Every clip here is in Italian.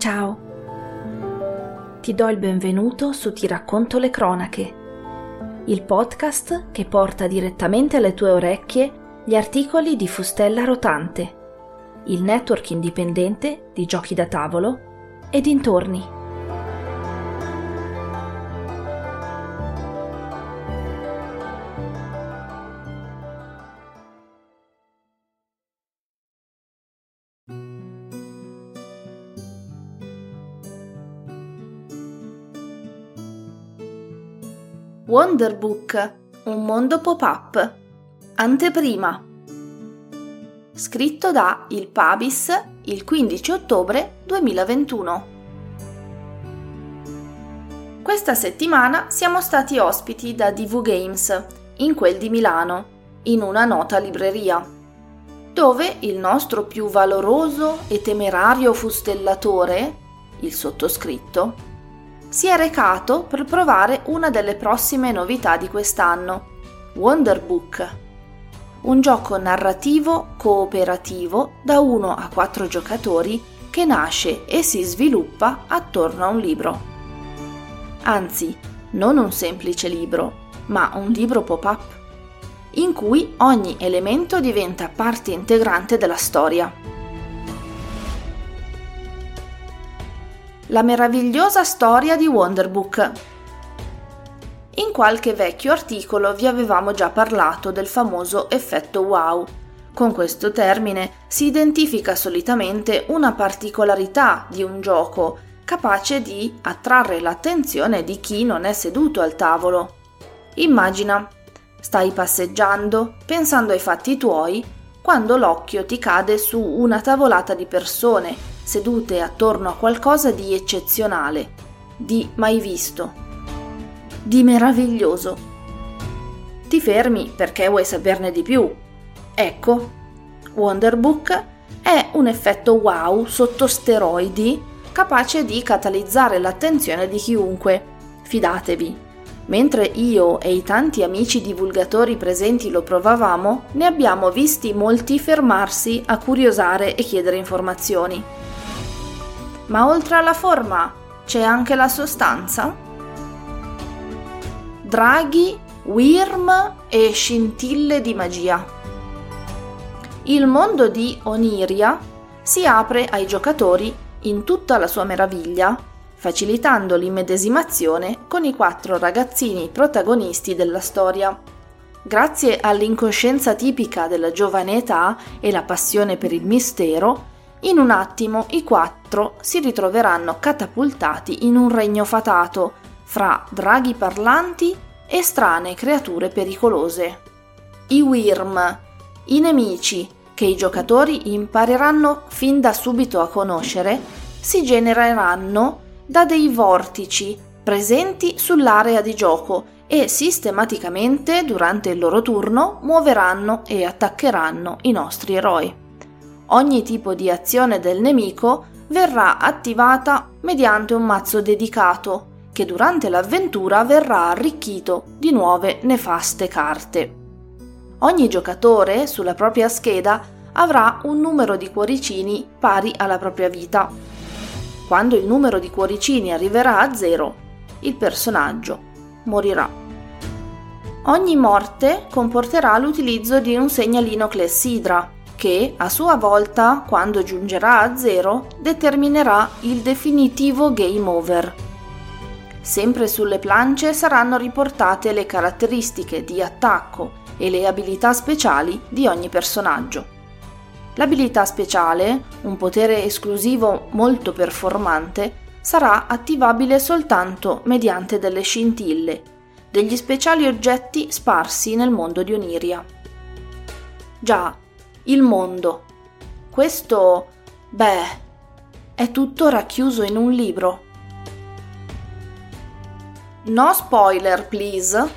Ciao. Ti do il benvenuto su Ti racconto le cronache, il podcast che porta direttamente alle tue orecchie gli articoli di Fustella Rotante, il network indipendente di giochi da tavolo e dintorni. Wonderbook, un mondo pop-up. Anteprima. Scritto da Il Pabis il 15 ottobre 2021. Questa settimana siamo stati ospiti da DV Games, in quel di Milano, in una nota libreria, dove il nostro più valoroso e temerario fustellatore, il sottoscritto, si è recato per provare una delle prossime novità di quest'anno, Wonderbook, un gioco narrativo cooperativo da 1 a 4 giocatori che nasce e si sviluppa attorno a un libro. Anzi, non un semplice libro, ma un libro pop-up, in cui ogni elemento diventa parte integrante della storia. La meravigliosa storia di Wonderbook. In qualche vecchio articolo vi avevamo già parlato del famoso effetto wow. Con questo termine si identifica solitamente una particolarità di un gioco capace di attrarre l'attenzione di chi non è seduto al tavolo. Immagina, stai passeggiando, pensando ai fatti tuoi, quando l'occhio ti cade su una tavolata di persone sedute attorno a qualcosa di eccezionale, di mai visto, di meraviglioso. Ti fermi perché vuoi saperne di più. Ecco, Wonderbook è un effetto wow sotto steroidi capace di catalizzare l'attenzione di chiunque. Fidatevi. Mentre io e i tanti amici divulgatori presenti lo provavamo, ne abbiamo visti molti fermarsi a curiosare e chiedere informazioni. Ma oltre alla forma c'è anche la sostanza? Draghi, Wyrm e scintille di magia. Il mondo di Oniria si apre ai giocatori in tutta la sua meraviglia, facilitando l'immedesimazione con i quattro ragazzini protagonisti della storia. Grazie all'incoscienza tipica della giovane età e la passione per il mistero, in un attimo i quattro si ritroveranno catapultati in un regno fatato, fra draghi parlanti e strane creature pericolose. I Wyrm, i nemici che i giocatori impareranno fin da subito a conoscere, si genereranno da dei vortici presenti sull'area di gioco e sistematicamente durante il loro turno muoveranno e attaccheranno i nostri eroi ogni tipo di azione del nemico verrà attivata mediante un mazzo dedicato, che durante l'avventura verrà arricchito di nuove nefaste carte. Ogni giocatore sulla propria scheda avrà un numero di cuoricini pari alla propria vita. Quando il numero di cuoricini arriverà a zero, il personaggio morirà. Ogni morte comporterà l'utilizzo di un segnalino clessidra, che a sua volta, quando giungerà a zero, determinerà il definitivo game over. Sempre sulle plance saranno riportate le caratteristiche di attacco e le abilità speciali di ogni personaggio. L'abilità speciale, un potere esclusivo molto performante, sarà attivabile soltanto mediante delle scintille, degli speciali oggetti sparsi nel mondo di Oniria. Già, il mondo. Questo, beh, è tutto racchiuso in un libro. No spoiler, please.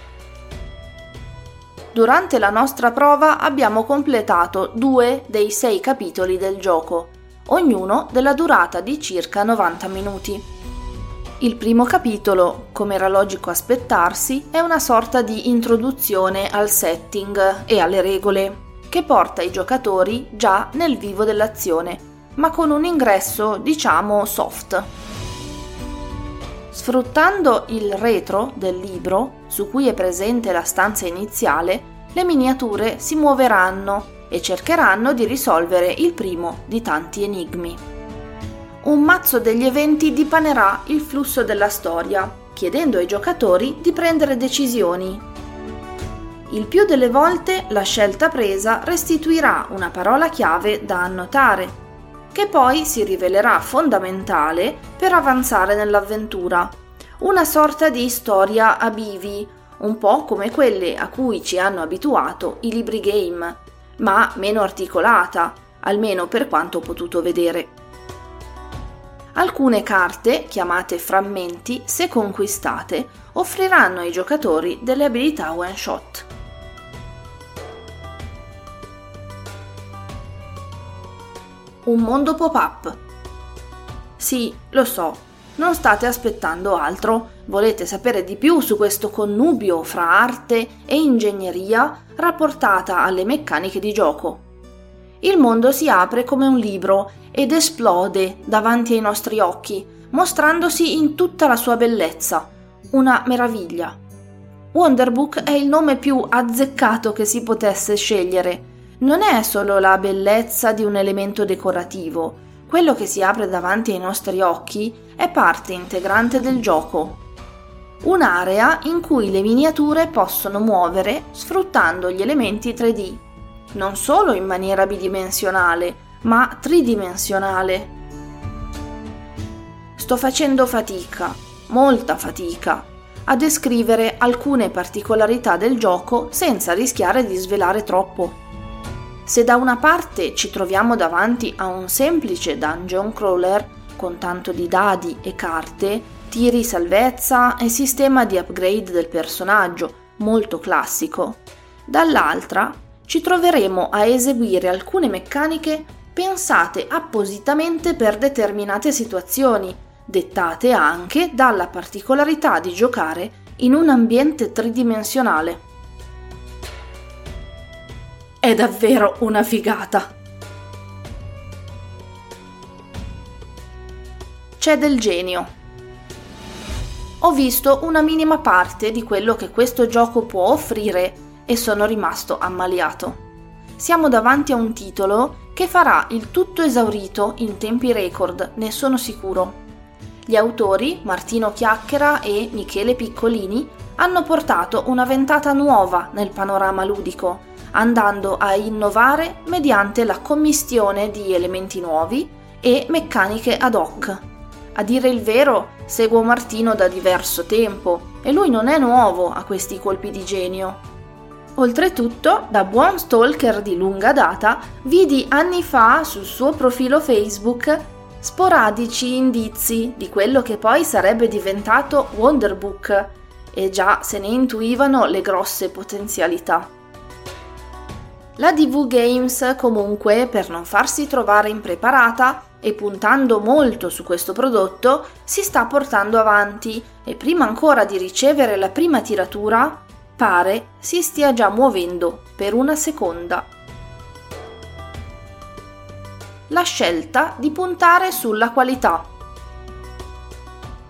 Durante la nostra prova abbiamo completato due dei sei capitoli del gioco, ognuno della durata di circa 90 minuti. Il primo capitolo, come era logico aspettarsi, è una sorta di introduzione al setting e alle regole che porta i giocatori già nel vivo dell'azione, ma con un ingresso diciamo soft. Sfruttando il retro del libro, su cui è presente la stanza iniziale, le miniature si muoveranno e cercheranno di risolvere il primo di tanti enigmi. Un mazzo degli eventi dipanerà il flusso della storia, chiedendo ai giocatori di prendere decisioni. Il più delle volte la scelta presa restituirà una parola chiave da annotare, che poi si rivelerà fondamentale per avanzare nell'avventura. Una sorta di storia a bivi, un po' come quelle a cui ci hanno abituato i libri game, ma meno articolata, almeno per quanto ho potuto vedere. Alcune carte, chiamate frammenti, se conquistate, offriranno ai giocatori delle abilità one shot. Un mondo pop-up. Sì, lo so, non state aspettando altro. Volete sapere di più su questo connubio fra arte e ingegneria rapportata alle meccaniche di gioco. Il mondo si apre come un libro ed esplode davanti ai nostri occhi, mostrandosi in tutta la sua bellezza. Una meraviglia. Wonderbook è il nome più azzeccato che si potesse scegliere. Non è solo la bellezza di un elemento decorativo, quello che si apre davanti ai nostri occhi è parte integrante del gioco. Un'area in cui le miniature possono muovere sfruttando gli elementi 3D, non solo in maniera bidimensionale, ma tridimensionale. Sto facendo fatica, molta fatica, a descrivere alcune particolarità del gioco senza rischiare di svelare troppo. Se da una parte ci troviamo davanti a un semplice dungeon crawler con tanto di dadi e carte, tiri salvezza e sistema di upgrade del personaggio, molto classico, dall'altra ci troveremo a eseguire alcune meccaniche pensate appositamente per determinate situazioni, dettate anche dalla particolarità di giocare in un ambiente tridimensionale. È davvero una figata. C'è del genio. Ho visto una minima parte di quello che questo gioco può offrire e sono rimasto ammaliato. Siamo davanti a un titolo che farà il tutto esaurito in tempi record, ne sono sicuro. Gli autori, Martino Chiacchiera e Michele Piccolini, hanno portato una ventata nuova nel panorama ludico andando a innovare mediante la commistione di elementi nuovi e meccaniche ad hoc. A dire il vero, seguo Martino da diverso tempo e lui non è nuovo a questi colpi di genio. Oltretutto, da buon stalker di lunga data, vidi anni fa sul suo profilo Facebook sporadici indizi di quello che poi sarebbe diventato Wonderbook e già se ne intuivano le grosse potenzialità. La DV Games comunque, per non farsi trovare impreparata e puntando molto su questo prodotto, si sta portando avanti e prima ancora di ricevere la prima tiratura, pare si stia già muovendo per una seconda. La scelta di puntare sulla qualità.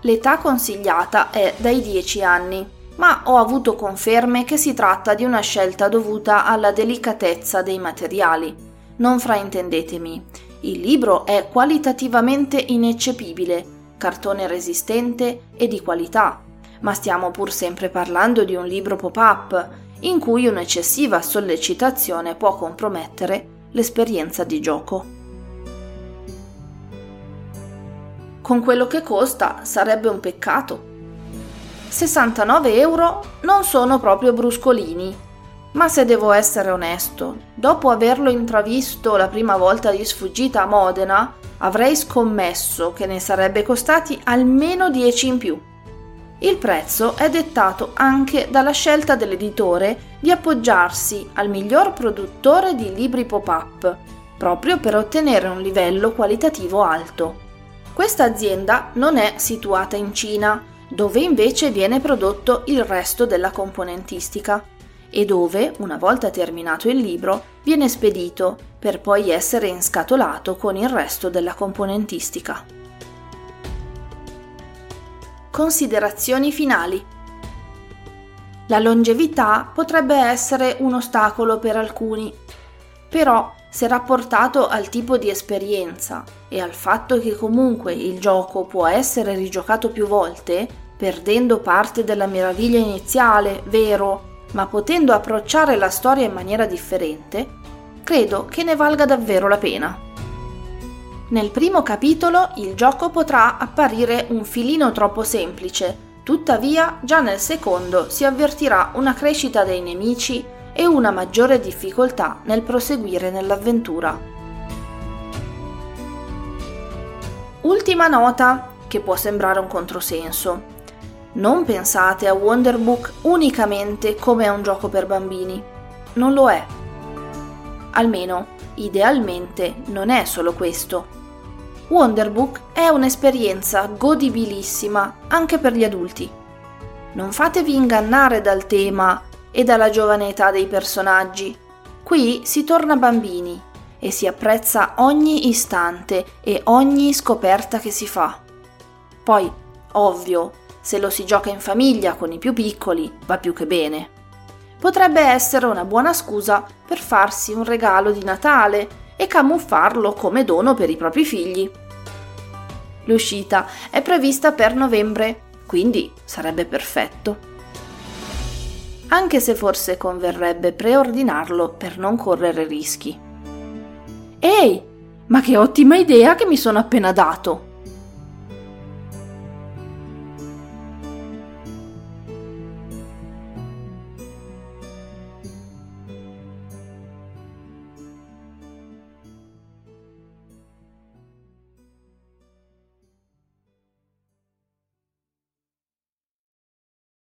L'età consigliata è dai 10 anni ma ho avuto conferme che si tratta di una scelta dovuta alla delicatezza dei materiali. Non fraintendetemi, il libro è qualitativamente ineccepibile, cartone resistente e di qualità, ma stiamo pur sempre parlando di un libro pop-up, in cui un'eccessiva sollecitazione può compromettere l'esperienza di gioco. Con quello che costa sarebbe un peccato 69 euro non sono proprio bruscolini. Ma se devo essere onesto, dopo averlo intravisto la prima volta di sfuggita a Modena, avrei scommesso che ne sarebbe costati almeno 10 in più. Il prezzo è dettato anche dalla scelta dell'editore di appoggiarsi al miglior produttore di libri pop-up, proprio per ottenere un livello qualitativo alto. Questa azienda non è situata in Cina, dove invece viene prodotto il resto della componentistica. e dove, una volta terminato il libro, viene spedito per poi essere inscatolato con il resto della componentistica. Considerazioni finali. La longevità potrebbe essere un ostacolo per alcuni, però se rapportato al tipo di esperienza e al fatto che comunque il gioco può essere rigiocato più volte, perdendo parte della meraviglia iniziale, vero, ma potendo approcciare la storia in maniera differente, credo che ne valga davvero la pena. Nel primo capitolo il gioco potrà apparire un filino troppo semplice, tuttavia già nel secondo si avvertirà una crescita dei nemici e una maggiore difficoltà nel proseguire nell'avventura. Ultima nota, che può sembrare un controsenso. Non pensate a Wonderbook unicamente come a un gioco per bambini. Non lo è. Almeno, idealmente, non è solo questo. Wonderbook è un'esperienza godibilissima anche per gli adulti. Non fatevi ingannare dal tema e dalla giovane età dei personaggi. Qui si torna bambini e si apprezza ogni istante e ogni scoperta che si fa. Poi, ovvio, se lo si gioca in famiglia con i più piccoli, va più che bene. Potrebbe essere una buona scusa per farsi un regalo di Natale e camuffarlo come dono per i propri figli. L'uscita è prevista per novembre, quindi sarebbe perfetto. Anche se forse converrebbe preordinarlo per non correre rischi. Ehi, ma che ottima idea che mi sono appena dato!